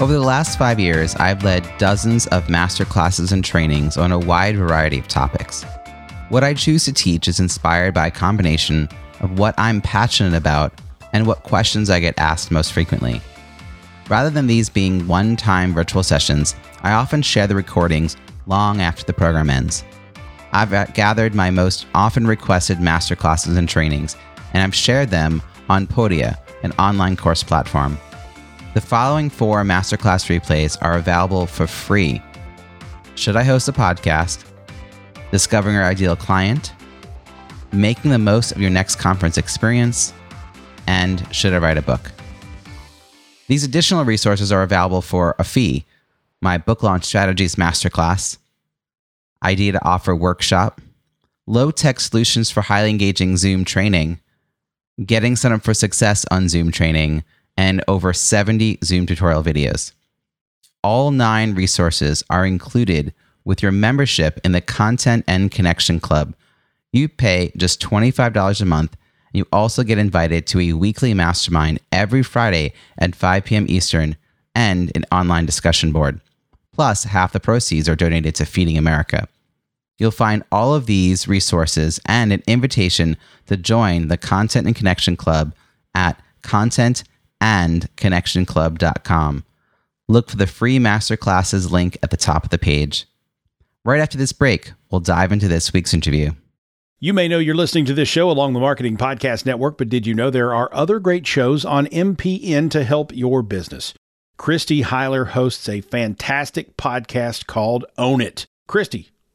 Over the last five years, I've led dozens of master classes and trainings on a wide variety of topics. What I choose to teach is inspired by a combination of what I'm passionate about and what questions I get asked most frequently. Rather than these being one time virtual sessions, I often share the recordings long after the program ends. I've uh, gathered my most often requested masterclasses and trainings, and I've shared them on Podia, an online course platform. The following four masterclass replays are available for free. Should I host a podcast? Discovering your ideal client? Making the most of your next conference experience? And should I write a book? These additional resources are available for a fee. My book launch strategies masterclass, idea to offer workshop, low tech solutions for highly engaging Zoom training, getting set up for success on Zoom training, and over 70 Zoom tutorial videos. All nine resources are included with your membership in the Content and Connection Club. You pay just $25 a month. And you also get invited to a weekly mastermind every Friday at 5 p.m. Eastern and an online discussion board. Plus, half the proceeds are donated to Feeding America. You'll find all of these resources and an invitation to join the Content and Connection Club at content and connectionclub.com. Look for the free masterclasses link at the top of the page. Right after this break, we'll dive into this week's interview. You may know you're listening to this show along the Marketing Podcast Network, but did you know there are other great shows on MPN to help your business? Christy Heiler hosts a fantastic podcast called Own It. Christy,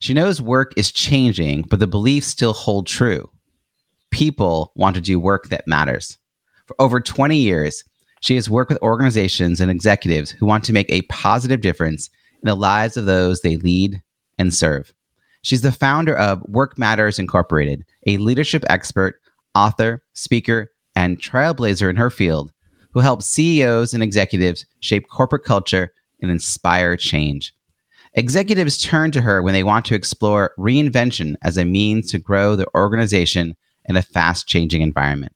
she knows work is changing, but the beliefs still hold true. People want to do work that matters. For over 20 years, she has worked with organizations and executives who want to make a positive difference in the lives of those they lead and serve. She's the founder of WorkMatters Incorporated, a leadership expert, author, speaker, and trailblazer in her field who helps CEOs and executives shape corporate culture and inspire change. Executives turn to her when they want to explore reinvention as a means to grow their organization in a fast changing environment.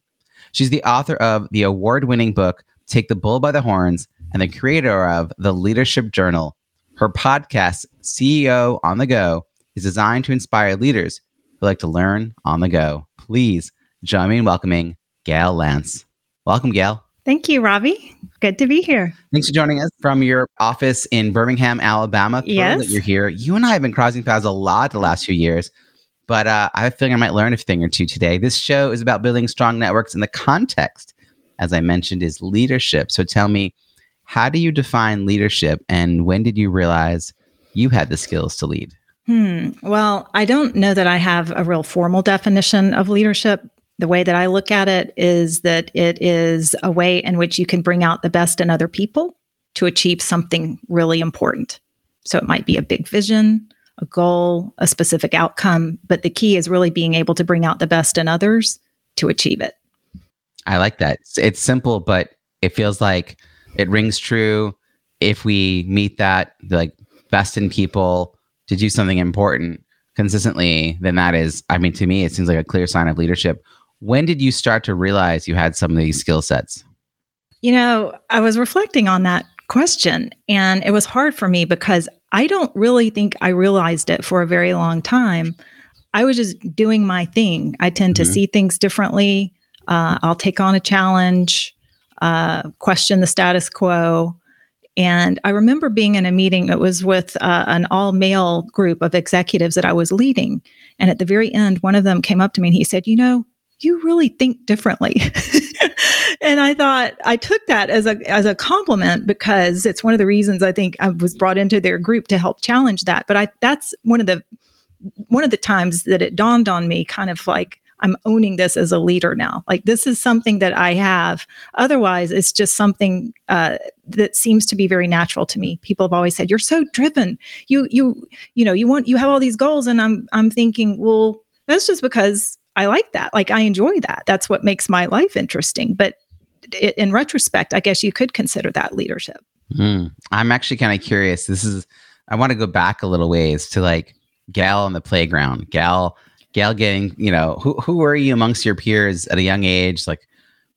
She's the author of the award winning book, Take the Bull by the Horns, and the creator of The Leadership Journal. Her podcast, CEO on the Go, is designed to inspire leaders who like to learn on the go. Please join me in welcoming Gayle Lantz. Welcome, Gayle. Thank you, Robbie. Good to be here. Thanks for joining us from your office in Birmingham, Alabama. Thrilled yes. that you're here. You and I have been crossing paths a lot the last few years, but uh, I have a feeling I might learn a thing or two today. This show is about building strong networks and the context, as I mentioned, is leadership. So tell me, how do you define leadership and when did you realize you had the skills to lead? Hmm. Well, I don't know that I have a real formal definition of leadership, the way that I look at it is that it is a way in which you can bring out the best in other people to achieve something really important. So it might be a big vision, a goal, a specific outcome, but the key is really being able to bring out the best in others to achieve it. I like that. It's simple, but it feels like it rings true. If we meet that, like best in people to do something important consistently, then that is, I mean, to me, it seems like a clear sign of leadership when did you start to realize you had some of these skill sets? You know, I was reflecting on that question and it was hard for me because I don't really think I realized it for a very long time. I was just doing my thing. I tend to mm-hmm. see things differently. Uh, I'll take on a challenge, uh, question the status quo. And I remember being in a meeting, it was with uh, an all male group of executives that I was leading. And at the very end, one of them came up to me and he said, You know, you really think differently. and I thought I took that as a as a compliment because it's one of the reasons I think I was brought into their group to help challenge that. But I that's one of the one of the times that it dawned on me kind of like I'm owning this as a leader now. Like this is something that I have. Otherwise, it's just something uh, that seems to be very natural to me. People have always said, "You're so driven. You you you know you want you have all these goals," and I'm I'm thinking, well, that's just because I like that. Like I enjoy that. That's what makes my life interesting. But it, in retrospect, I guess you could consider that leadership. Mm. I'm actually kind of curious. This is I want to go back a little ways to like Gal on the playground. Gal Gal getting, you know, who who were you amongst your peers at a young age? Like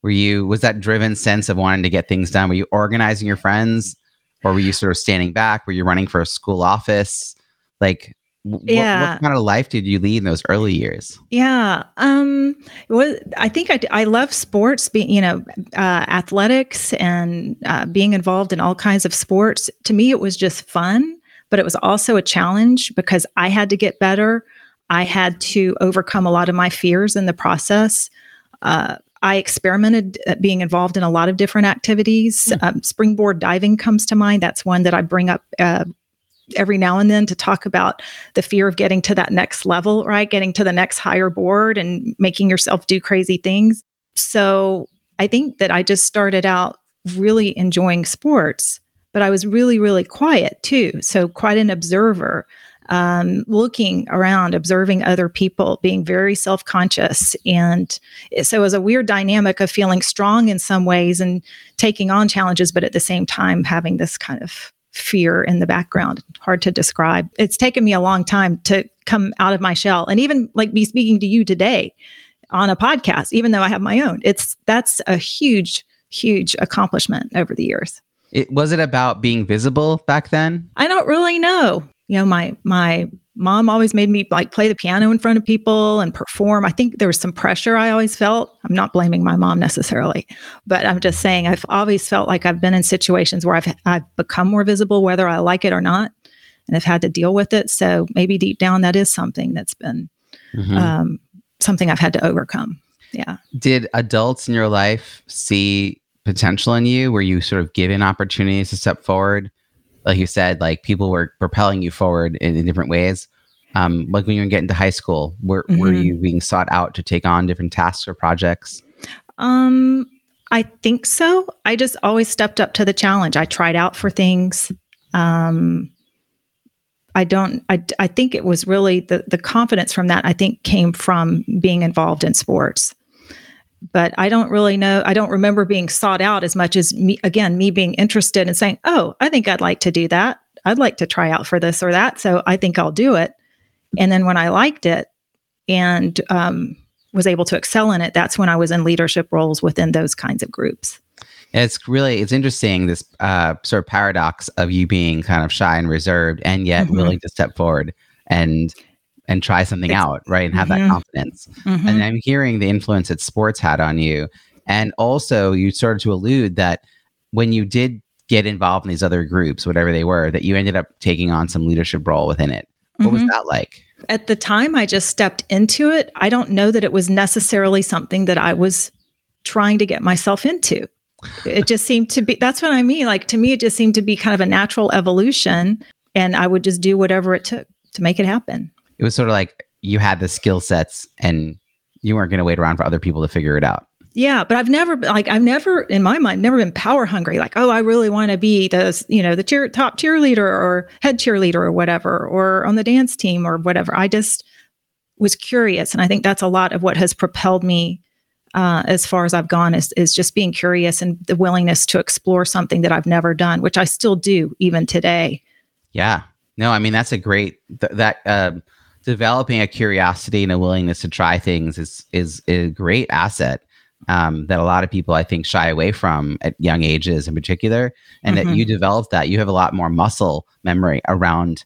were you was that driven sense of wanting to get things done? Were you organizing your friends or were you sort of standing back? Were you running for a school office? Like yeah. What, what, kind of life did you lead in those early years? Yeah. Um, well, I think I, I love sports, being, you know, uh, athletics and uh, being involved in all kinds of sports. To me, it was just fun, but it was also a challenge because I had to get better. I had to overcome a lot of my fears in the process. Uh, I experimented being involved in a lot of different activities. Mm. Um, springboard diving comes to mind. That's one that I bring up uh, every now and then to talk about the fear of getting to that next level, right? Getting to the next higher board and making yourself do crazy things. So I think that I just started out really enjoying sports, but I was really, really quiet too. So quite an observer, um, looking around, observing other people, being very self conscious. And so it was a weird dynamic of feeling strong in some ways and taking on challenges, but at the same time having this kind of fear in the background. Hard to describe. It's taken me a long time to come out of my shell and even like be speaking to you today on a podcast, even though I have my own. It's that's a huge, huge accomplishment over the years. It was it about being visible back then? I don't really know. You know, my my mom always made me like play the piano in front of people and perform. I think there was some pressure I always felt. I'm not blaming my mom necessarily, but I'm just saying I've always felt like I've been in situations where I've I've become more visible whether I like it or not and i've had to deal with it. So maybe deep down that is something that's been mm-hmm. um, something I've had to overcome. Yeah. Did adults in your life see potential in you? Were you sort of given opportunities to step forward? Like you said, like people were propelling you forward in, in different ways. Um, like when you were getting to high school, were mm-hmm. were you being sought out to take on different tasks or projects? Um, I think so. I just always stepped up to the challenge. I tried out for things. Um, I don't. I I think it was really the the confidence from that. I think came from being involved in sports but I don't really know. I don't remember being sought out as much as me, again, me being interested and saying, oh, I think I'd like to do that. I'd like to try out for this or that. So I think I'll do it. And then when I liked it and um, was able to excel in it, that's when I was in leadership roles within those kinds of groups. It's really it's interesting this uh, sort of paradox of you being kind of shy and reserved and yet mm-hmm. willing to step forward and and try something it's, out, right? And have mm-hmm. that confidence. Mm-hmm. And I'm hearing the influence that sports had on you. And also, you started to allude that when you did get involved in these other groups, whatever they were, that you ended up taking on some leadership role within it. What mm-hmm. was that like? At the time, I just stepped into it. I don't know that it was necessarily something that I was trying to get myself into. It just seemed to be, that's what I mean. Like to me, it just seemed to be kind of a natural evolution. And I would just do whatever it took to make it happen it was sort of like you had the skill sets and you weren't going to wait around for other people to figure it out. Yeah, but I've never like I've never in my mind never been power hungry like oh I really want to be the you know the cheer top cheerleader or head cheerleader or whatever or on the dance team or whatever. I just was curious and I think that's a lot of what has propelled me uh, as far as I've gone is is just being curious and the willingness to explore something that I've never done, which I still do even today. Yeah, no, I mean that's a great th- that. Uh, developing a curiosity and a willingness to try things is is, a great asset um, that a lot of people I think shy away from at young ages in particular, and mm-hmm. that you develop that you have a lot more muscle memory around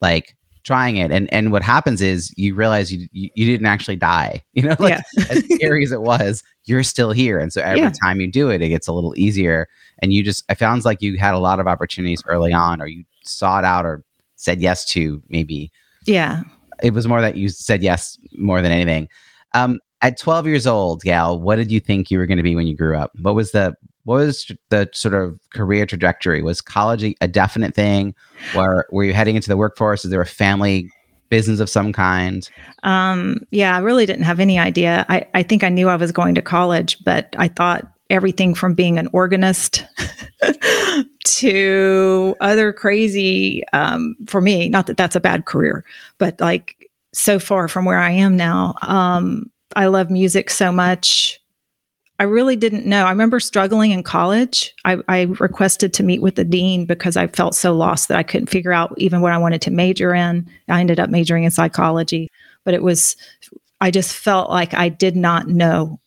like trying it and and what happens is you realize you you, you didn't actually die you know like Yeah. as scary as it was you're still here and so every Yeah. time you do it it gets a little easier and you just it sounds like you had a lot of opportunities early on or you sought out or said yes to maybe Yeah. It was more that you said yes more than anything. Um at 12 years old gal what did you think you were going to be when you grew up? What was the what was the sort of career trajectory? Was college a- definite thing? Or were you heading into the workforce? Is there a family business of some kind? Um, yeah, I really didn't have any idea. I, I think I knew I was going to college, but I thought everything from being an organist to other crazy, um, for me, not that that's a bad career, but like so far from where I am now, um, I love music so much. I really didn't know. I remember struggling in college. I, I requested to meet with the dean because I felt so lost that I couldn't figure out even what I wanted to major in. I ended up majoring in psychology, but it was, I just felt like I did not know.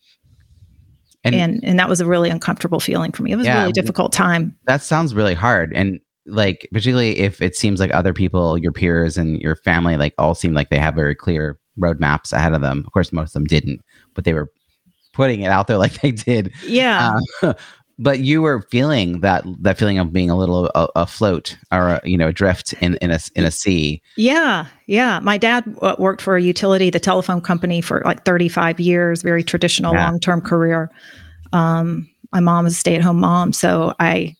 And, And, and, that was a really uncomfortable feeling for me. It was a really difficult time. that sounds really hard and like particularly if it seems like other people your peers and your family like all seem like they have very clear roadmaps ahead of them of course most of them didn't but they were putting it out there like they did Yeah. Uh, but you were feeling that that feeling of being a little afloat or you know adrift in in a in a sea Yeah, yeah. My dad uh, worked for a utility, the telephone company, for like 35 years, very traditional Yeah. long term career. Um, my mom was a stay at home mom, so I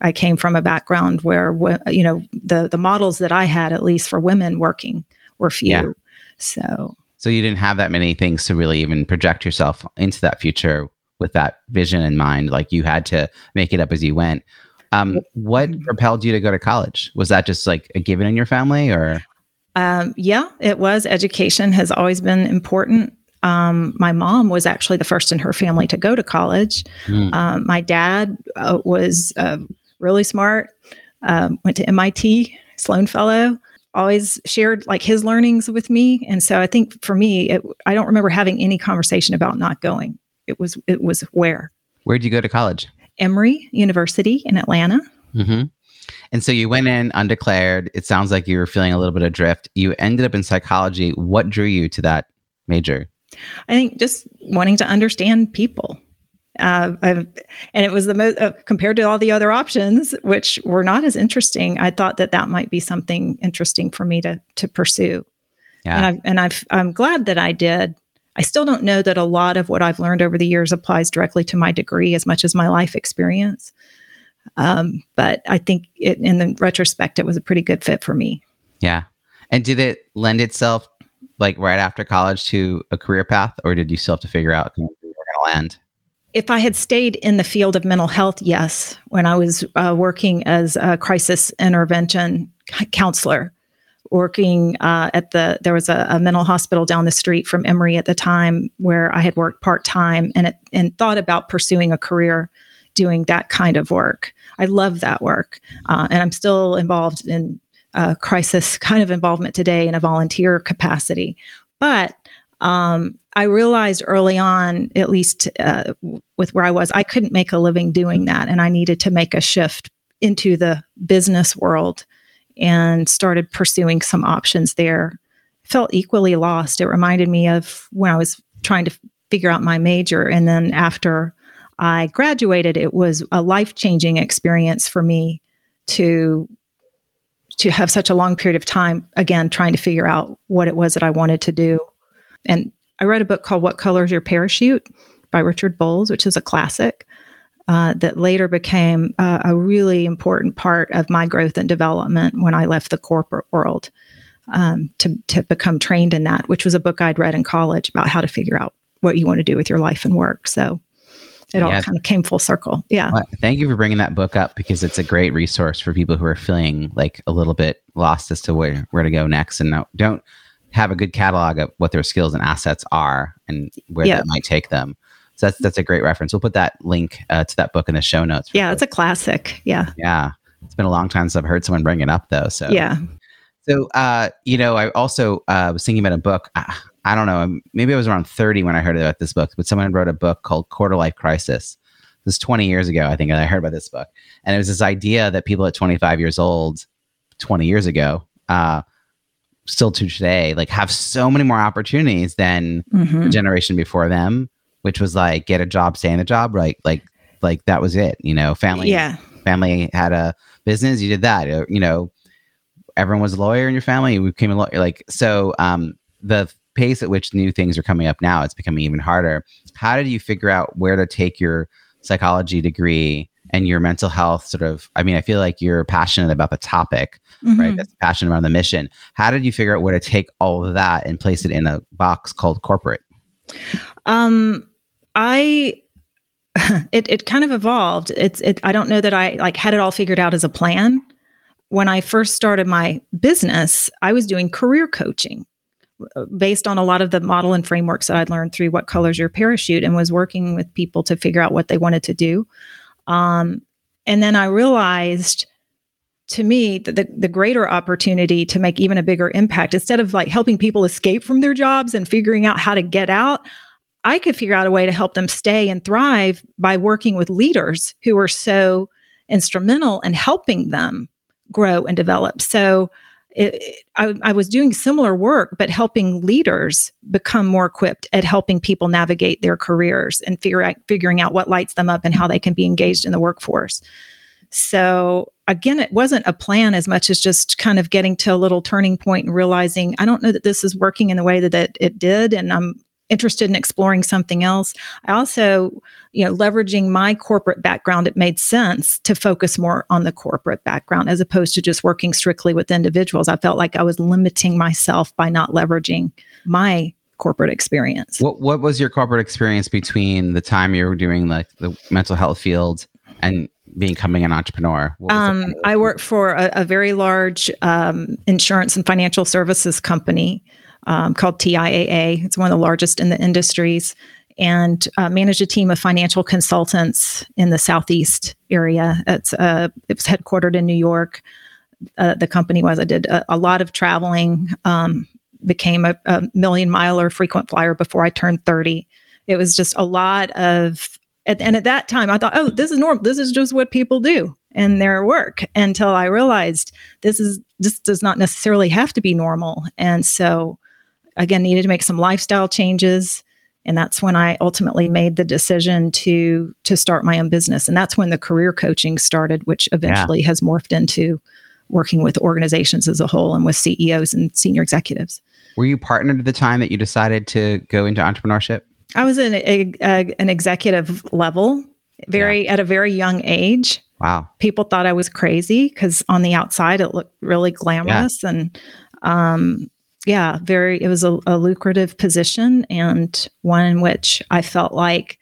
I came from a background where you know the the models that I had, at least for women working, were few. Yeah. So so you didn't have that many things to really even project yourself into that future with that vision in mind like you had to make it up as you went um, what propelled you to go to college was that just like a given in your family or Um, yeah, it was. Education has always been important. Um, my mom was actually the first in her family to go to college. Um, my dad uh, was uh, really smart, um, went to MIT, Sloan Fellow, always shared like his learnings with me. And so I think for me, it, I don't remember having any conversation about not going. It was it was where where'd you go to college Emory University in Atlanta. hmm And so you went in undeclared. It sounds like you were feeling a little bit adrift. You ended up in psychology. What drew you to that major? I think just wanting to understand people. Uh, I've, and it was the most uh, compared to all the other options, which were not as interesting. I thought that that might be something interesting for me to to pursue. Yeah. And I've and I've I'm glad that I did. I still don't know that a lot of what I've learned over the years applies directly to my degree as much as my life experience. Um, but I think it, in the retrospect, it was a pretty good fit for me. Yeah. And did it lend itself like right after college to a career path, or did you still have to figure out where you're going to land? if I had stayed in the field of mental health, yes, when I was uh, working as a crisis intervention counselor, working uh, at the there was a, a mental hospital down the street from Emory at the time where I had worked part time and it, and thought about pursuing a career doing that kind of work. I love that work, uh, and I'm still involved in uh, crisis kind of involvement today in a volunteer capacity, but um, I realized early on, at least uh, with where I was, I couldn't make a living doing that. And I needed to make a shift into the business world and started pursuing some options there. Felt equally lost. It reminded me of when I was trying to figure out my major. And then after I graduated, it was a life changing experience for me to to have such a long period of time again trying to figure out what it was that I wanted to do and I read a book called What Color is Your Parachute by Richard Bolles, which is a classic uh, that later became uh, a really important part of my growth and development when I left the corporate world um, to, to become trained in that, which was a book I'd read in college about how to figure out what you want to do with your life and work. So it all kind of came full circle. Yeah. Well, thank you for bringing that book up because it's a great resource for people who are feeling like a little bit lost as to where, where to go next and don't have a good catalog of what their skills and assets are and where Yeah. that might take them. So that's that's a great reference. We'll put that link uh, to that book in the show notes. Yeah. It's a classic. Yeah. yeah. It's been a long time since I've heard someone bring it up though. So Yeah. So, uh, you know, I also uh, was thinking about a book. I, I don't know, maybe I was around 30 when I heard about this book, but someone wrote a book called Quarter Life Crisis. This is 20 years ago, I think, and I heard about this book. And it was this idea that people at 25 years old, 20 years ago, uh, still to today, like have so many more opportunities than Mhm. the generation before them, which was like get a job, stay in the job, right? Like like that was it. You know, family Yeah. family had a business, you did that. Uh, You know, everyone was a lawyer in your family, We became a lawyer. Like so, um, the pace at which new things are coming up now, it's becoming even harder. How did you figure out where to take your psychology degree and your mental health sort of? I mean, I feel like you're passionate about the topic, right? Mhm. That's passionate about the mission. How did you figure out where to take all of that and place it in a box called corporate? Um, I it it kind of evolved. It's it. I don't know that I like had it all figured out as a plan. When I first started my business, I was doing career coaching uh, based on a lot of the model and frameworks that I'd learned through What Colors Your Parachute, and was working with people to figure out what they wanted to do. Um, and then I realized to me that the, the greater opportunity to make even a bigger impact instead of like helping people escape from their jobs and figuring out how to get out I could figure out a way to help them stay and thrive by working with leaders who are so instrumental in helping them grow and develop. So it, it- I, I was doing similar work, but helping leaders become more equipped at helping people navigate their careers and figure out, figuring out what lights them up and how they can be engaged in the workforce. So again, it wasn't a plan as much as just kind of getting to a little turning point and realizing I don't know that this is working in the way that, that it did, and I'm interested in exploring something else. I also, you know, leveraging my corporate background, it made sense to focus more on the corporate background as opposed to just working strictly with individuals. I felt like I was limiting myself by not leveraging my corporate experience. What what was your corporate experience between the time you were doing like the mental health field and becoming an entrepreneur? What was it Um, I worked for a, a very large um, insurance and financial services company um, called TIAA. It's one of the largest in the industries, and uh, managed a team of financial consultants in the southeast area. It's uh, it was headquartered in New York. Uh, the company was. I did a, a lot of traveling. Um, became a, a million miler frequent flyer before I turned thirty. It was just a lot of and, and at that time, I thought, oh, this is normal. This is just what people do in their work. Until I realized this is this does not necessarily have to be normal. And so, again, needed to make some lifestyle changes. And that's when I ultimately made the decision to to start my own business. And that's when the career coaching started, which eventually has morphed into working with organizations as a whole and with CEOs and senior executives. were you partnered at the time that you decided to go into entrepreneurship? I was in a, a, an executive level, very at a very young age. Wow. People thought I was crazy because on the outside it looked really glamorous and, um, yeah, very. It was a, a lucrative position and one in which I felt like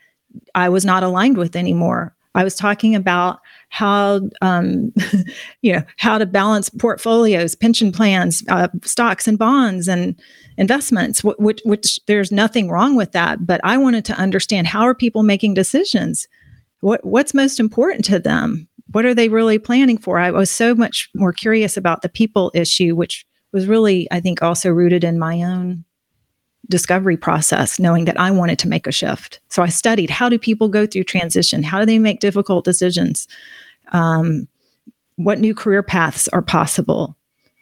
I was not aligned with anymore. I was talking about how, um, you know, how to balance portfolios, pension plans, uh, stocks and bonds, and investments. Which, which there's nothing wrong with that, but I wanted to understand how are people making decisions. What what's most important to them? What are they really planning for? I was so much more curious about the people issue, which was really, I think, also rooted in my own discovery process, knowing that I wanted to make a shift. So I studied how do people go through transition? How do they make difficult decisions? Um, what new career paths are possible?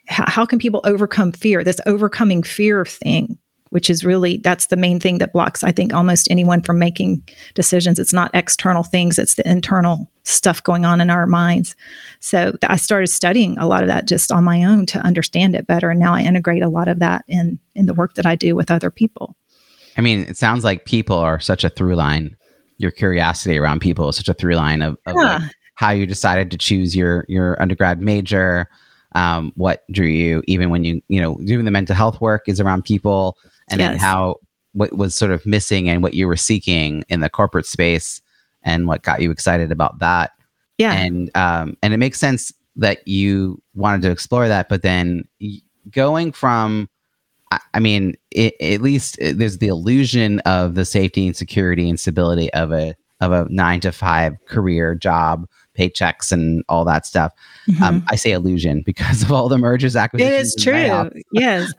How, how can people overcome fear? This overcoming fear thing, which is really that's the main thing that blocks, I think, almost anyone from making decisions. It's not external things; it's the internal stuff going on in our minds. So I started studying a lot of that just on my own to understand it better, and now I integrate a lot of that in in the work that I do with other people. I mean, it sounds like people are such a through line. Your curiosity around people is such a through line of, of like how you decided to choose your your undergrad major. Um, what drew you, even when you you know doing the mental health work, is around people, and then how what was sort of missing and what you were seeking in the corporate space, and what got you excited about that. Yeah. and um, and it makes sense that you wanted to explore that, but then going from, I, I mean, i at least uh, there's the illusion of the safety and security and stability of a of a nine to five career job, paychecks and all that stuff. Um, Mhm. I say illusion because of all the mergers, it acquisitions. is and true. layoffs Yes.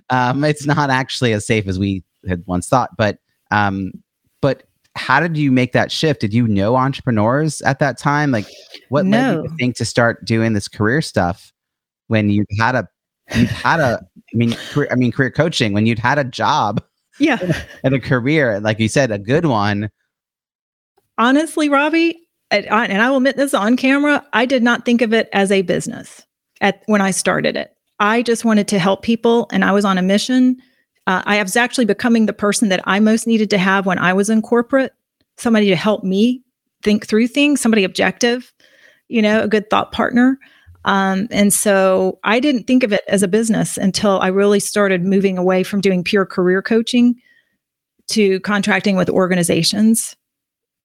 um, it's not actually as safe as we had once thought. But um, but how did you make that shift? Did you know entrepreneurs at that time? Like, what led you to think to start doing this career stuff when you had a you had a I mean, career, I mean, career coaching when you'd had a job, yeah, and a career, like you said, a good one. Honestly, Robbie, and I will admit this on camera, I did not think of it as a business at when I started it. I just wanted to help people, and I was on a mission. Uh, I was actually becoming the person that I most needed to have when I was in corporate somebody to help me think through things, somebody objective, you know, a good thought partner. Um, and so I didn't think of it as a business until I really started moving away from doing pure career coaching to contracting with organizations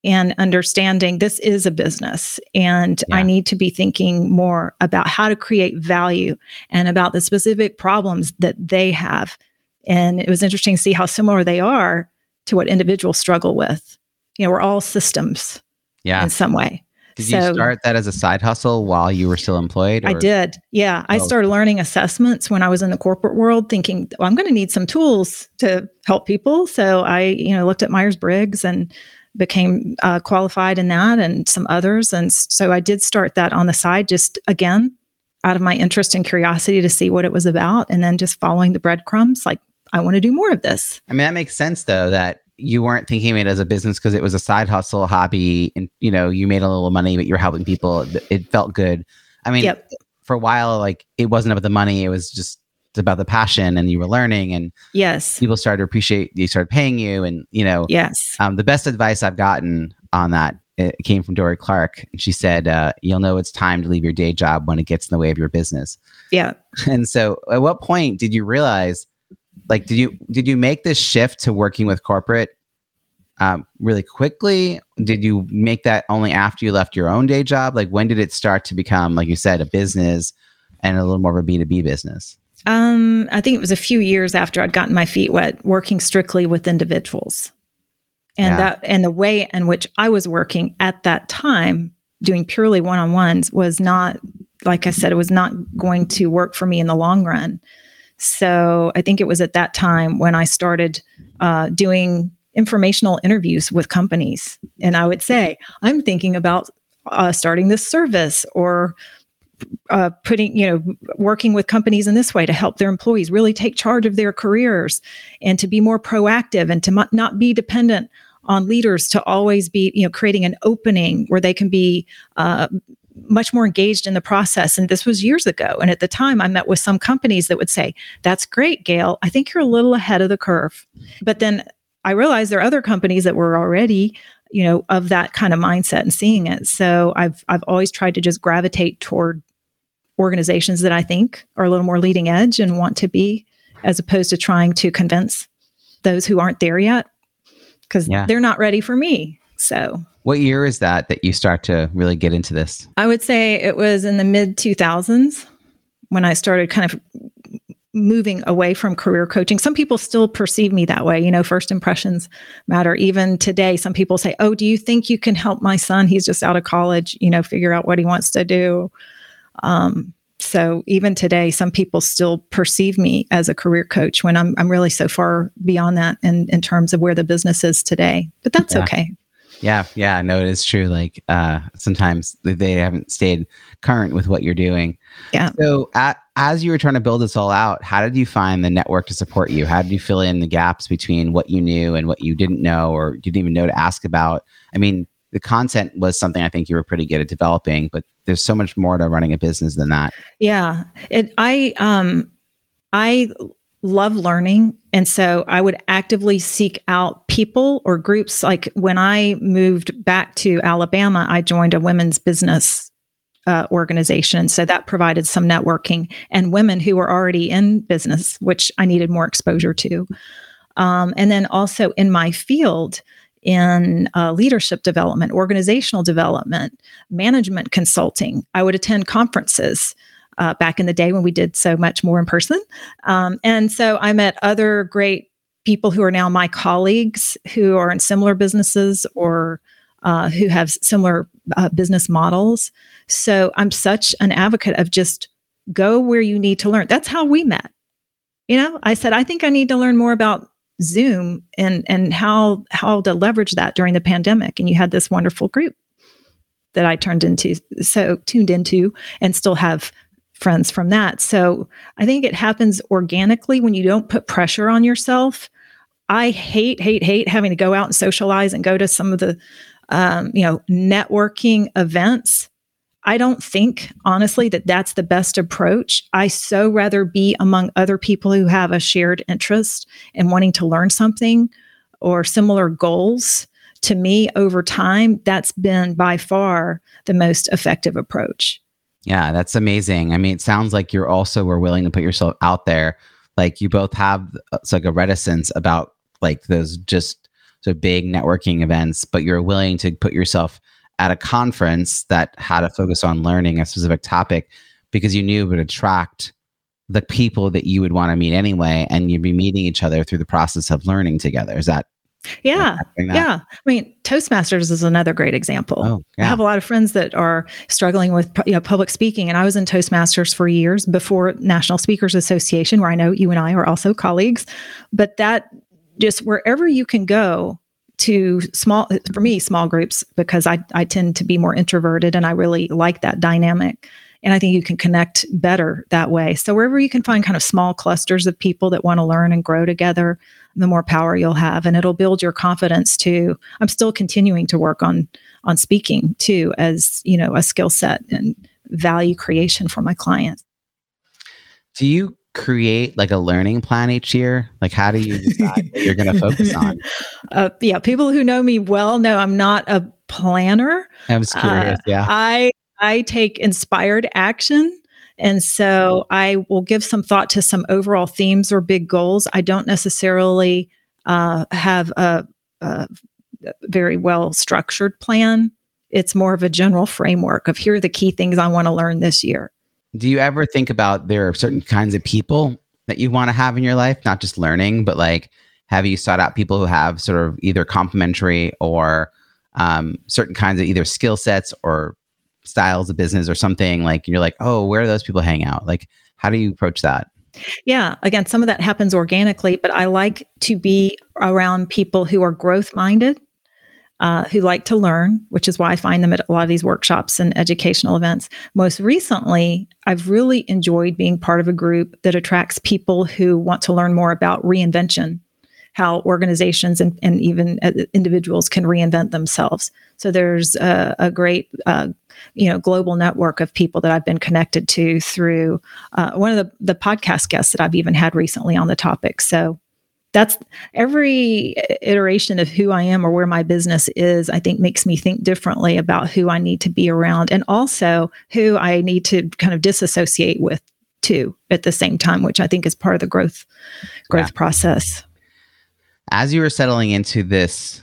and understanding this is a business and yeah. I need to be thinking more about how to create value and about the specific problems that they have. And it was interesting to see how similar they are to what individuals struggle with. You know, we're all systems yeah. in some way. Did so, you start that as a side hustle while you were still employed? Or? I did. Yeah. Oh. I started learning assessments when I was in the corporate world, thinking, well, I'm going to need some tools to help people. So I, you know, looked at Myers Briggs and became uh, qualified in that and some others. And so I did start that on the side, just again, out of my interest and curiosity to see what it was about. And then just following the breadcrumbs, like, I want to do more of this. I mean, that makes sense though, that you weren't thinking of it as a business because it was a side hustle hobby and you know you made a little money but you're helping people it felt good i mean yep. for a while like it wasn't about the money it was just about the passion and you were learning and yes. people started to appreciate you started paying you and you know yes. um, the best advice i've gotten on that it came from Dorie Clark. And she said uh, you'll know it's time to leave your day job when it gets in the way of your business. Yeah. And so at what point did you realize like did you did you make this shift to working with corporate um, really quickly? Did you make that only after you left your own day job? Like when did it start to become like you said a business and a little more of a b2b business um, i think it was a few years after i'd gotten my feet wet working strictly with individuals and yeah. that and the way in which i was working at that time doing purely one-on-ones was not like i said it was not going to work for me in the long run so I think it was at that time when I started uh, doing informational interviews with companies. And I would say, I'm thinking about uh, starting this service or uh, putting, you know, working with companies in this way to help their employees really take charge of their careers and to be more proactive and to m- not be dependent on leaders to always be, you know, creating an opening where they can be uh, much more engaged in the process. And this was years ago. And at the time, I met with some companies that would say, That's great, Gayle. I think you're a little ahead of the curve. But then I realized there are other companies that were already you know of that kind of mindset and seeing it so i've i've always tried to just gravitate toward organizations that i think are a little more leading edge and want to be as opposed to trying to convince those who aren't there yet because yeah. they're not ready for me so what year is that that you start to really get into this? I would say it was in the mid 2000s when I started kind of moving away from career coaching. Some people still perceive me that way. You know, first impressions matter. Even today, some people say, Oh, do you think you can help my son? He's just out of college, you know, figure out what he wants to do. Um, so even today, some people still perceive me as a career coach when I'm I'm really so far beyond that in, in terms of where the business is today. But that's yeah. okay. Yeah, yeah, no, it is true. Like uh, sometimes they haven't stayed current with what you're doing. Yeah. So at, as you were trying to build this all out, how did you find the network to support you? How did you fill in the gaps between what you knew and what you didn't know or didn't even know to ask about? I mean, the content was something I think you were pretty good at developing, but there's so much more to running a business than that. Yeah. It I um I love learning. And so I would actively seek out people or groups. Like when I moved back to Alabama, I joined a women's business uh, organization. So that provided some networking and women who were already in business, which I needed more exposure to. Um, and then also in my field, in uh, leadership development, organizational development, management consulting, I would attend conferences uh, back in the day when we did so much more in person. Um, and so I met other great people who are now my colleagues who are in similar businesses or uh, who have similar uh, business models. So I'm such an advocate of just go where you need to learn. That's how we met. You know, I said, I think I need to learn more about Zoom and and how how to leverage that during the pandemic. And you had this wonderful group that I turned into so tuned into and still have friends from that. So I think it happens organically when you don't put pressure on yourself. I hate, hate, hate having to go out and socialize and go to some of the, um, you know, networking events. I don't think, honestly, that that's the best approach. I so rather be among other people who have a shared interest in wanting to learn something or similar goals. To me, over time, that's been by far the most effective approach. Yeah, that's amazing. I mean, it sounds like you're also were willing to put yourself out there. Like you both have uh, it's like a reticence about like those just so big networking events, but you're willing to put yourself at a conference that had a focus on learning a specific topic because you knew it would attract the people that you would want to meet anyway, and you'd be meeting each other through the process of learning together. Is that yeah. Yeah. I mean, Toastmasters is another great example. Oh, yeah. I have a lot of friends that are struggling with you know, public speaking, and I was in Toastmasters for years before National Speakers Association, where I know you and I are also colleagues. But that just wherever you can go to small, for me, small groups, because I, I tend to be more introverted and I really like that dynamic. And I think you can connect better that way. So, wherever you can find kind of small clusters of people that want to learn and grow together, the more power you'll have and it'll build your confidence too i'm still continuing to work on on speaking too as you know a skill set and value creation for my clients do you create like a learning plan each year like how do you decide what you're going to focus on uh, yeah people who know me well know i'm not a planner i was curious uh, yeah i i take inspired action and so I will give some thought to some overall themes or big goals. I don't necessarily uh, have a, a very well structured plan. It's more of a general framework of here are the key things I want to learn this year. Do you ever think about there are certain kinds of people that you want to have in your life, not just learning, but like have you sought out people who have sort of either complementary or um, certain kinds of either skill sets or styles of business or something? Like you're like oh where do those people hang out? Like how do you approach that? Yeah again some of that happens organically but i like to be around people who are growth minded uh, who like to learn, which is why I find them at a lot of these workshops and educational events. Most recently, I've really enjoyed being part of a group that attracts people who want to learn more about reinvention how organizations and, and even uh, individuals can reinvent themselves. So there's a, a great, uh, you know, global network of people that I've been connected to through uh, one of the, the podcast guests that I've even had recently on the topic. So that's every iteration of who I am or where my business is, I think makes me think differently about who I need to be around and also who I need to kind of disassociate with too at the same time, which I think is part of the growth growth yeah. process as you were settling into this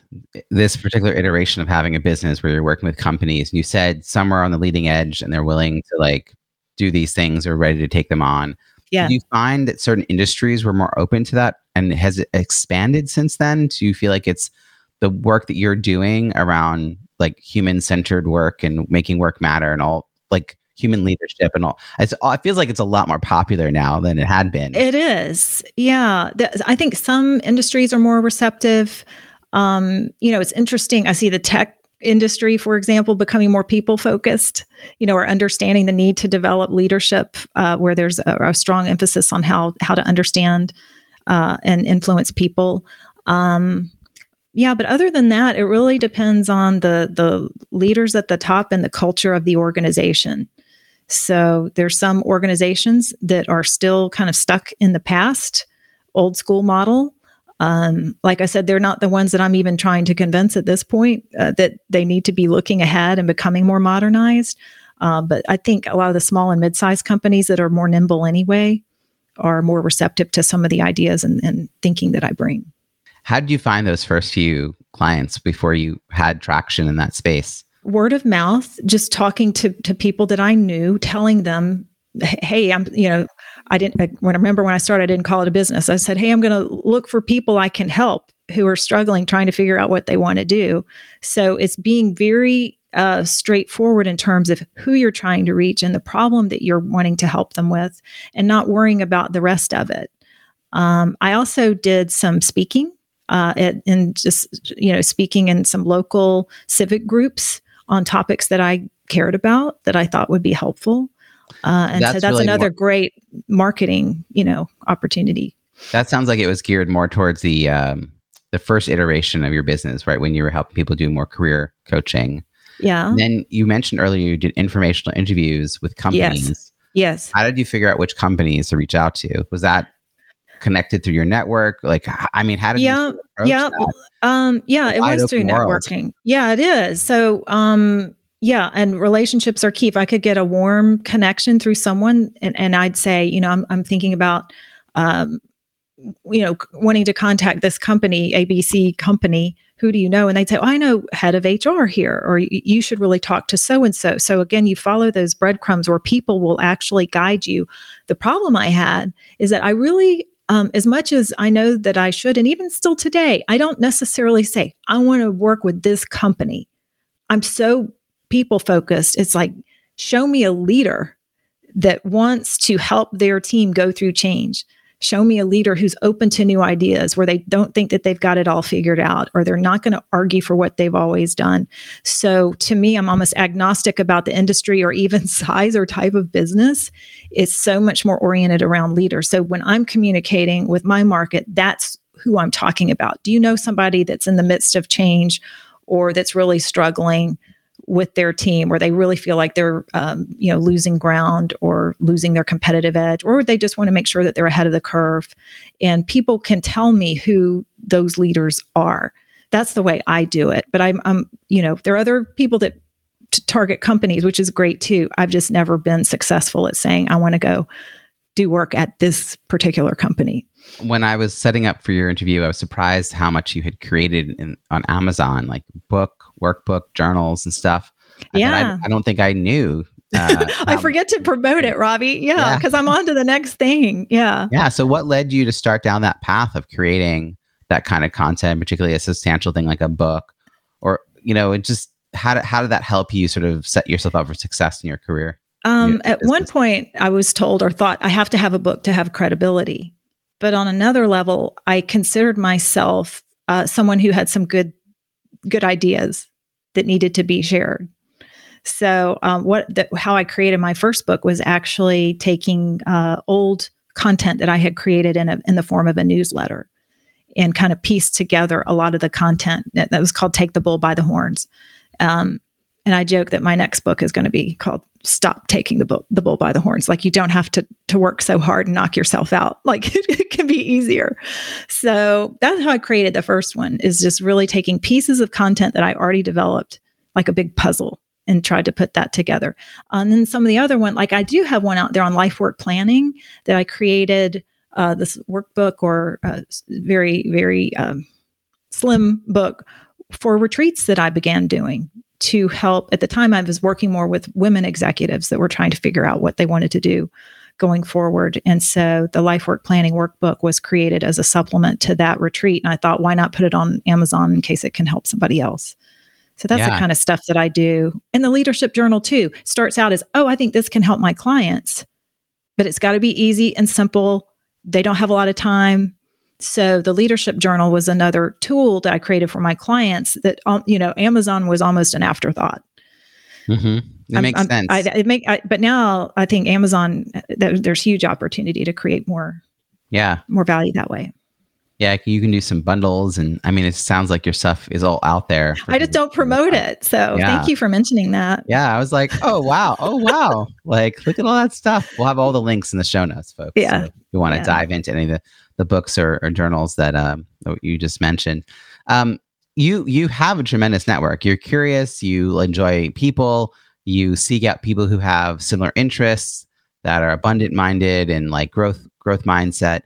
this particular iteration of having a business where you're working with companies you said some are on the leading edge and they're willing to like do these things or ready to take them on yeah do you find that certain industries were more open to that and has it expanded since then do you feel like it's the work that you're doing around like human centered work and making work matter and all like human leadership and all. It's, it feels like it's a lot more popular now than it had been. It is. Yeah. I think some industries are more receptive. Um, you know, it's interesting. I see the tech industry, for example, becoming more people focused, you know, or understanding the need to develop leadership uh, where there's a, a, strong emphasis on how, how to understand uh, and influence people. Um, yeah, but other than that, it really depends on the the leaders at the top and the culture of the organization. So there's some organizations that are still kind of stuck in the past, old school model. Um, like I said, they're not the ones that I'm even trying to convince at this point uh, that they need to be looking ahead and becoming more modernized. Uh, but I think a lot of the small and mid-sized companies that are more nimble anyway are more receptive to some of the ideas and, and thinking that I bring. How did you find those first few clients before you had traction in that space? word of mouth, just talking to to people that I knew, telling them, "Hey, I'm you know." I didn't, I, when I remember when I started, I didn't call it a business. I said, Hey, I'm going to look for people I can help who are struggling, trying to figure out what they want to do. So it's being very uh, straightforward in terms of who you're trying to reach and the problem that you're wanting to help them with, and not worrying about the rest of it. Um, I also did some speaking uh, at, and just you know speaking in some local civic groups on topics that I cared about that I thought would be helpful. Uh, and that's so that's really another more- great marketing, you know, opportunity. That sounds like it was geared more towards the um, the first iteration of your business, right? When you were helping people do more career coaching. Yeah. And then you mentioned earlier you did informational interviews with companies. Yes. Yes. How did you figure out which companies to reach out to? Was that connected through your network? Like, I mean, how did yeah, you yeah, that? um, yeah, it was through world. networking. Yeah, it is. So, um, yeah, and relationships are key. If I could get a warm connection through someone, and, and I'd say, you know, I'm, I'm thinking about, um, you know, wanting to contact this company, ABC company. Who do you know? And they'd say, oh, I know head of HR here, or you should really talk to so and so. So again, you follow those breadcrumbs where people will actually guide you. The problem I had is that I really um, as much as I know that I should, and even still today, I don't necessarily say, I want to work with this company. I'm so people focused. It's like, show me a leader that wants to help their team go through change. Show me a leader who's open to new ideas where they don't think that they've got it all figured out or they're not going to argue for what they've always done. So to me i'm almost agnostic about the industry or even size or type of business. It's so much more oriented around leaders. So when i'm communicating with my market that's who i'm talking about. Do you know somebody that's in the midst of change or that's really struggling with their team where they really feel like they're um, you know losing ground or losing their competitive edge or they just want to make sure that they're ahead of the curve. And people can tell me who those leaders are. That's the way i do it but i'm, I'm you know there are other people that t- target companies which is great too. I've just never been successful at saying i want to go do work at this particular company. When I was setting up for your interview, I was surprised how much you had created in, on Amazon, like book, workbook, journals, and stuff. Yeah. I, I don't think I knew. Uh, I forget to promote it, Robbie. Yeah, because yeah. I'm on to the next thing. Yeah. Yeah. So, what led you to start down that path of creating that kind of content, particularly a substantial thing like a book, or you know, it just how did how did that help you sort of set yourself up for success in your career? Um, at one point, I was told or thought I have to have a book to have credibility. But on another level, I considered myself uh, someone who had some good good ideas that needed to be shared. So, um, what the, how I created my first book was actually taking uh, old content that I had created in a, in the form of a newsletter, and kind of pieced together a lot of the content that, that was called "Take the Bull by the Horns." Um, and I joke that my next book is going to be called "Stop Taking the Bull, the Bull by the Horns." Like you don't have to to work so hard and knock yourself out. Like it, can be easier. So that's how I created the first one. Is just really taking pieces of content that I already developed, like a big puzzle, and tried to put that together. And then some of the other one, like I do have one out there on life work planning that I created uh, this workbook or uh, very very um, slim book for retreats that I began doing to help. At the time, I was working more with women executives that were trying to figure out what they wanted to do going forward. And so the life work planning workbook was created as a supplement to that retreat. And I thought, why not put it on Amazon in case it can help somebody else? So that's yeah. the kind of stuff that I do. And the leadership journal too starts out as, oh, I think this can help my clients, but it's got to be easy and simple. They don't have a lot of time. So the leadership journal was another tool that I created for my clients that, um, you know, Amazon was almost an afterthought. Mm-hmm. It I'm, makes I'm, sense. I, it make, I, but now I think Amazon, there's huge opportunity to create more, yeah, more value that way yeah, you can do some bundles, and I mean, it sounds like your stuff is all out there. I just don't promote it, so yeah. thank you for mentioning that. Yeah, I was like, oh wow, oh wow, like look at all that stuff. We'll have all the links in the show notes, folks. Yeah, so you want to yeah. dive into any of the, the books or, or journals that um you just mentioned. Um, you you have a tremendous network. You're curious. You enjoy people. You seek out people who have similar interests that are abundant minded and like growth growth mindset.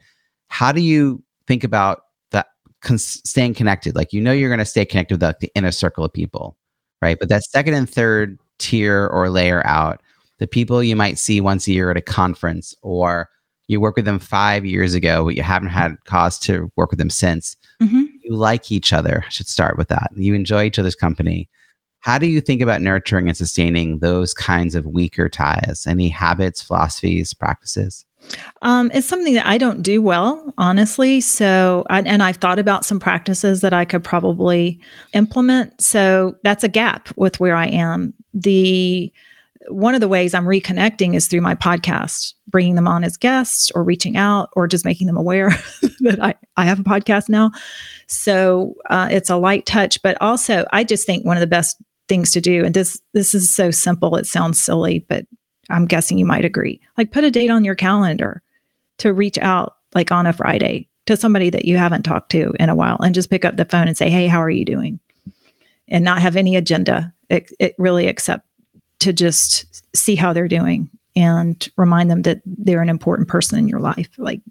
How do you think about that con- staying connected. Like you know you're going to stay connected with the, the inner circle of people, right? But that second and third tier or layer out, the people you might see once a year at a conference or you work with them five years ago, but you haven't had cause to work with them since. Mm-hmm. You like each other. I should start with that. You enjoy each other's company. How do you think about nurturing and sustaining those kinds of weaker ties? Any habits, philosophies, practices? Um, it's something that I don't do well, honestly. So, I, and I've thought about some practices that I could probably implement. So that's a gap with where I am. The one of the ways I'm reconnecting is through my podcast, bringing them on as guests or reaching out or just making them aware that I, I have a podcast now. So uh, it's a light touch, but also I just think one of the best things to do, and this this is so simple, it sounds silly, but I'm guessing you might agree. Like put a date on your calendar to reach out like on a Friday to somebody that you haven't talked to in a while and just pick up the phone and say, Hey, how are you doing? And not have any agenda. It, it really except to just see how they're doing and remind them that they're an important person in your life. Like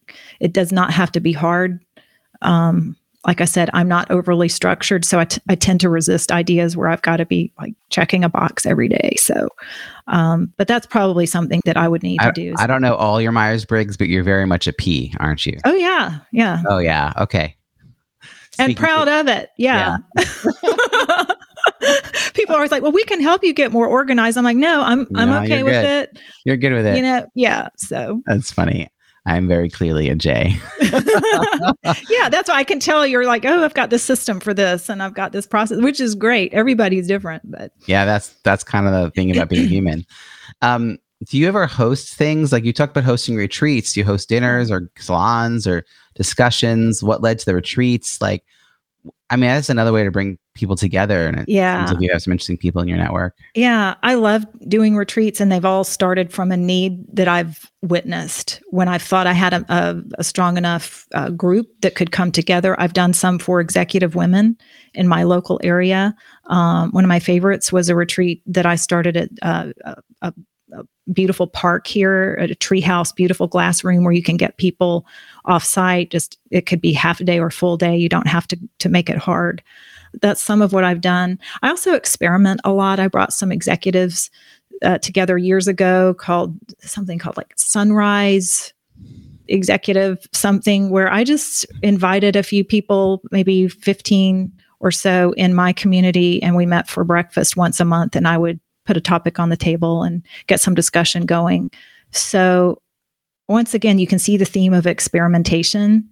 it does not have to be hard. Um, like I said, I'm not overly structured, so I, t- I tend to resist ideas where I've got to be like checking a box every day. So, um, but that's probably something that I would need I, to do. I don't know all your Myers Briggs, but you're very much a P, aren't you? Oh yeah, yeah. Oh yeah. Okay. and proud to- of it. Yeah. People are always like, "Well, we can help you get more organized." I'm like, "No, I'm I'm No, okay with good. it." You're good with it. You know, yeah. So That's funny. I'm very clearly a J. yeah, that's why I can tell you're like, "Oh, I've got this system for this, and I've got this process," which is great. Everybody's different, but Yeah, that's that's kind of the thing about being human. Um, do you ever host things like you talked about hosting retreats? Do you host dinners or salons or discussions? What led to the retreats? Like, I mean, that's another way to bring people together, and it Yeah. you have some interesting people in your network. Yeah, I love doing retreats, and they've all started from a need that I've witnessed. When I've thought I had a, a, a strong enough uh, group that could come together, I've done some for executive women in my local area. Um, one of my favorites was a retreat that I started at uh, a, a beautiful park here at a treehouse, beautiful glass room where you can get people off site. Just it could be half a day or full day. You don't have to to make it hard that's some of what I've done. I also experiment a lot. I brought some executives uh, together years ago called something called like Sunrise Executive something where I just invited a few people, maybe 15 or so in my community, and we met for breakfast once a month. And I would put a topic on the table and get some discussion going. So, once again, you can see the theme of experimentation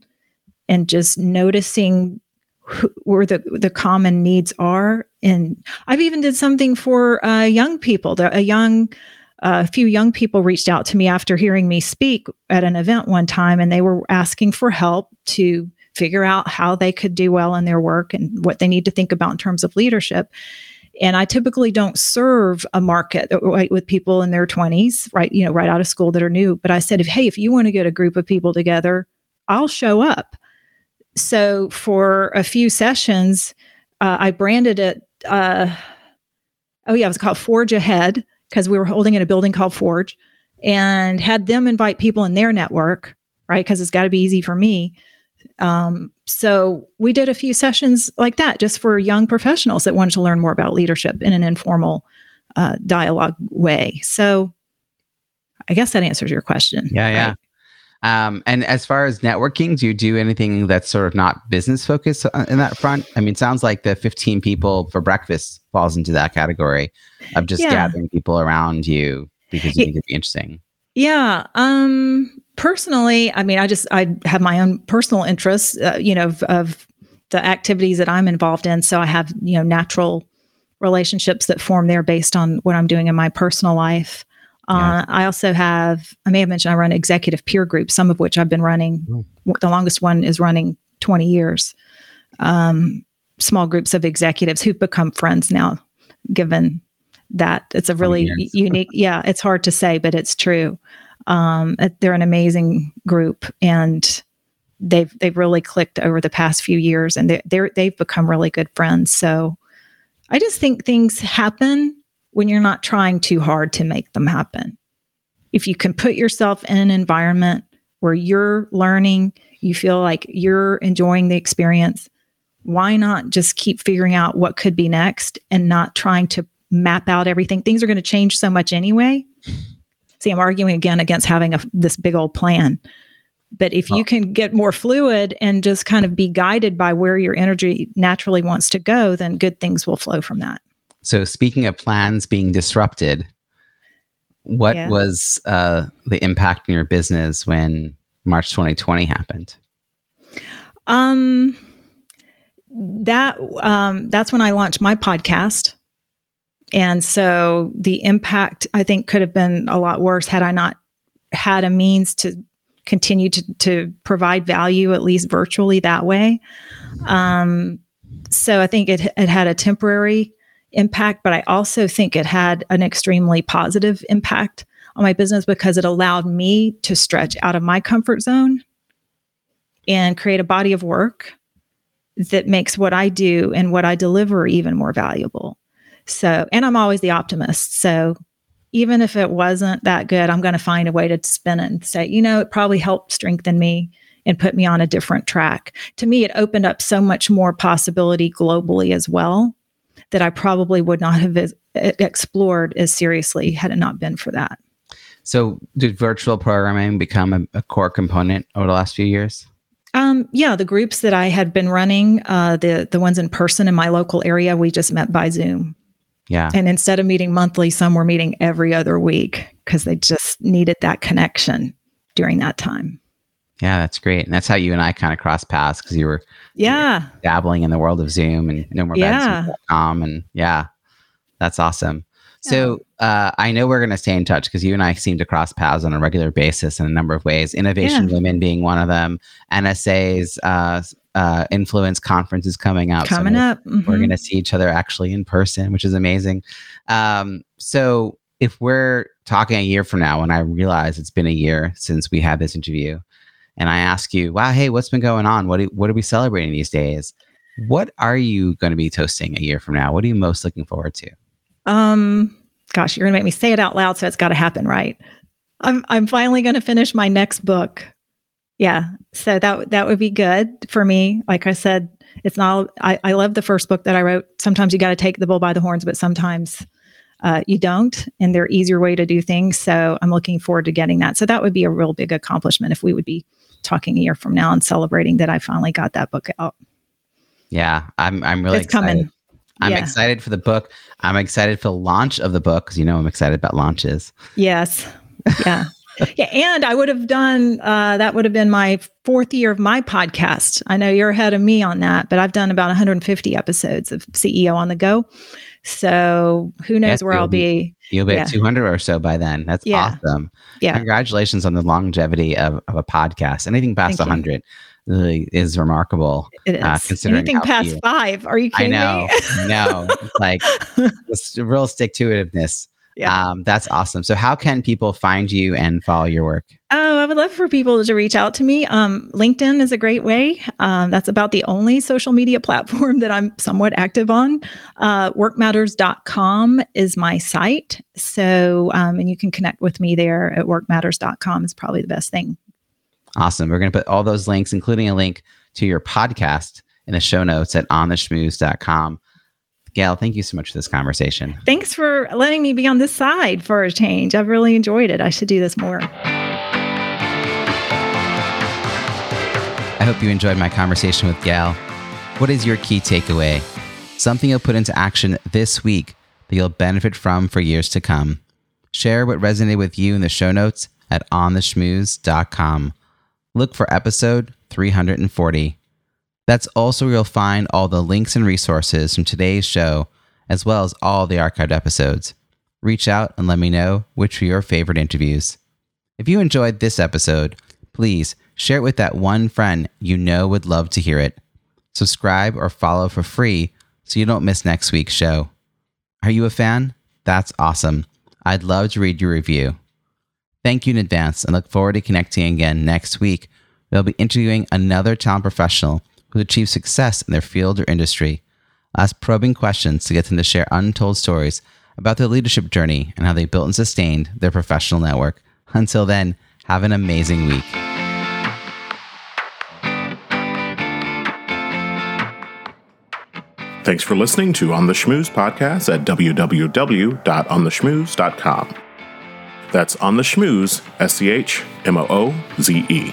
and just noticing who, where the the common needs are. And I've even did something for uh, young people. A young, a few young people reached out to me after hearing me speak at an event one time, and they were asking for help to figure out how they could do well in their work and what they need to think about in terms of leadership. And I typically don't serve a market right, with people in their 20s, right? You know, right out of school that are new. But I said, if hey, if you want to get a group of people together, I'll show up so for a few sessions, uh, I branded it. Uh, oh yeah, it was called Forge Ahead because we were holding in a building called Forge, and had them invite people in their network, right? Because it's got to be easy for me. Um, so we did a few sessions like that just for young professionals that wanted to learn more about leadership in an informal uh, dialogue way. So I guess that answers your question. Yeah, yeah. right? Um, and as far as networking, do you do anything that's sort of not business focused uh, in that front? I mean, it sounds like the 15 people for breakfast falls into that category of just Yeah. gathering people around you because you think it'd be interesting. Yeah. Um personally, I mean, I just I have my own personal interests, uh, you know, of, of the activities that I'm involved in. So I have, you know, natural relationships that form there based on what I'm doing in my personal life. Uh, I also have, I may have mentioned I run executive peer groups, some of which I've been running. Mm. The longest one is running 20 years. Um, small groups of executives who've become friends now, given that it's a 20 really unique, yeah, it's hard to say, but it's true. Um, they're an amazing group and they've, they've really clicked over the past few years and they're, they're, they've become really good friends. So I just think things happen when you're not trying too hard to make them happen. If you can put yourself in an environment where you're learning, you feel like you're enjoying the experience, why not just keep figuring out what could be next and not trying to map out everything? Things are going to change so much anyway. See, I'm arguing again against having a, this big old plan. But if you can get more fluid and just kind of be guided by where your energy naturally wants to go, then good things will flow from that. So, speaking of plans being disrupted, what Yeah. was uh, the impact in your business when March 2020 happened? Um, that um, that's when I launched my podcast, And so the impact, I think, could have been a lot worse had I not had a means to continue to, to provide value, at least virtually that way. Um, so I think it, it had a temporary impact, but I also think it had an extremely positive impact on my business because it allowed me to stretch out of my comfort zone and create a body of work that makes what I do and what I deliver even more valuable. So, and I'm always the optimist. So, even if it wasn't that good, I'm going to find a way to spin it and say, you know, it probably helped strengthen me and put me on a different track. To me, it opened up so much more possibility globally as well that I probably would not have explored as seriously had it not been for that. So, did virtual programming become a, a core component over the last few years? Um, yeah, the groups that I had been running, uh, the the ones in person in my local area, we just met by Zoom. Yeah. And instead of meeting monthly, some were meeting every other week because they just needed that connection during that time. Yeah, that's great. And that's how you and I kind of crossed paths because you were yeah you were dabbling in the world of Zoom and no more yeah. and yeah, that's awesome. So uh, I know we're going to stay in touch because you and I seem to cross paths on a regular basis in a number of ways. Innovation yeah. Women being one of them. NSA's uh, uh, influence conference is coming up. Coming so up, mm-hmm. we're going to see each other actually in person, which is amazing. Um, so if we're talking a year from now, when I realize it's been a year since we had this interview, and I ask you, "Wow, hey, what's been going on? What do, what are we celebrating these days?" What are you going to be toasting a year from now? What are you most looking forward to? Um, gosh, you're gonna make me say it out loud, so it's got to happen, right? I'm I'm finally gonna finish my next book. Yeah, so that that would be good for me. Like I said, it's not. I I love the first book that I wrote. Sometimes you got to take the bull by the horns, but sometimes uh, you don't, and there are easier way to do things. So I'm looking forward to getting that. So that would be a real big accomplishment if we would be talking a year from now and celebrating that I finally got that book out. Yeah, I'm I'm really it's excited. coming. I'm Yeah. excited for the book. I'm excited for the launch of the book because you know I'm excited about launches. Yes. Yeah. yeah. And I would have done, uh, that would have been my fourth year of my podcast. I know you're ahead of me on that, but I've done about 150 episodes of CEO on the go. So who knows Yes, where I'll be- be. You'll be Yeah. at 200 or so by then. That's Yeah. awesome. Yeah. Congratulations on the longevity of, of a podcast. Anything past Thank you. 100 really is remarkable. It is. uh, considering Anything past five. Are you I kidding know. me? I know. It's like it's real stick to itiveness. Yeah. Um, that's awesome. So, how can people find you and follow your work? Oh, I would love for people to reach out to me. Um, LinkedIn is a great way. Um, that's about the only social media platform that I'm somewhat active on. Uh, workmatters.com is my site. So, um, and you can connect with me there at workmatters.com is probably the best thing. Awesome. We're going to put all those links, including a link to your podcast, in the show notes at ontheschmooze.com. Gayle, thank you so much for this conversation. Thanks for letting me be on this side for a change. I've really enjoyed it. I should do this more. I hope you enjoyed my conversation with Gayle. What is your key takeaway? Something you'll put into action this week that you'll benefit from for years to come. Share what resonated with you in the show notes at ontheschmooze.com. Look for episode 340. That's also where you'll find all the links and resources from today's show, as well as all the archived episodes. Reach out and let me know which were your favorite interviews. If you enjoyed this episode, please share it with that one friend you know would love to hear it. Subscribe or follow for free so you don't miss next week's show. Are you a fan? That's awesome. I'd love to read your review. Thank you in advance and look forward to connecting again next week. We'll be interviewing another talent professional who achieved success in their field or industry. I'll ask probing questions to get them to share untold stories about their leadership journey and how they built and sustained their professional network. Until then, have an amazing week. Thanks for listening to On the Schmooze podcast at www.ontheschmooze.com. That's On the Schmooze, S C H M O O Z E.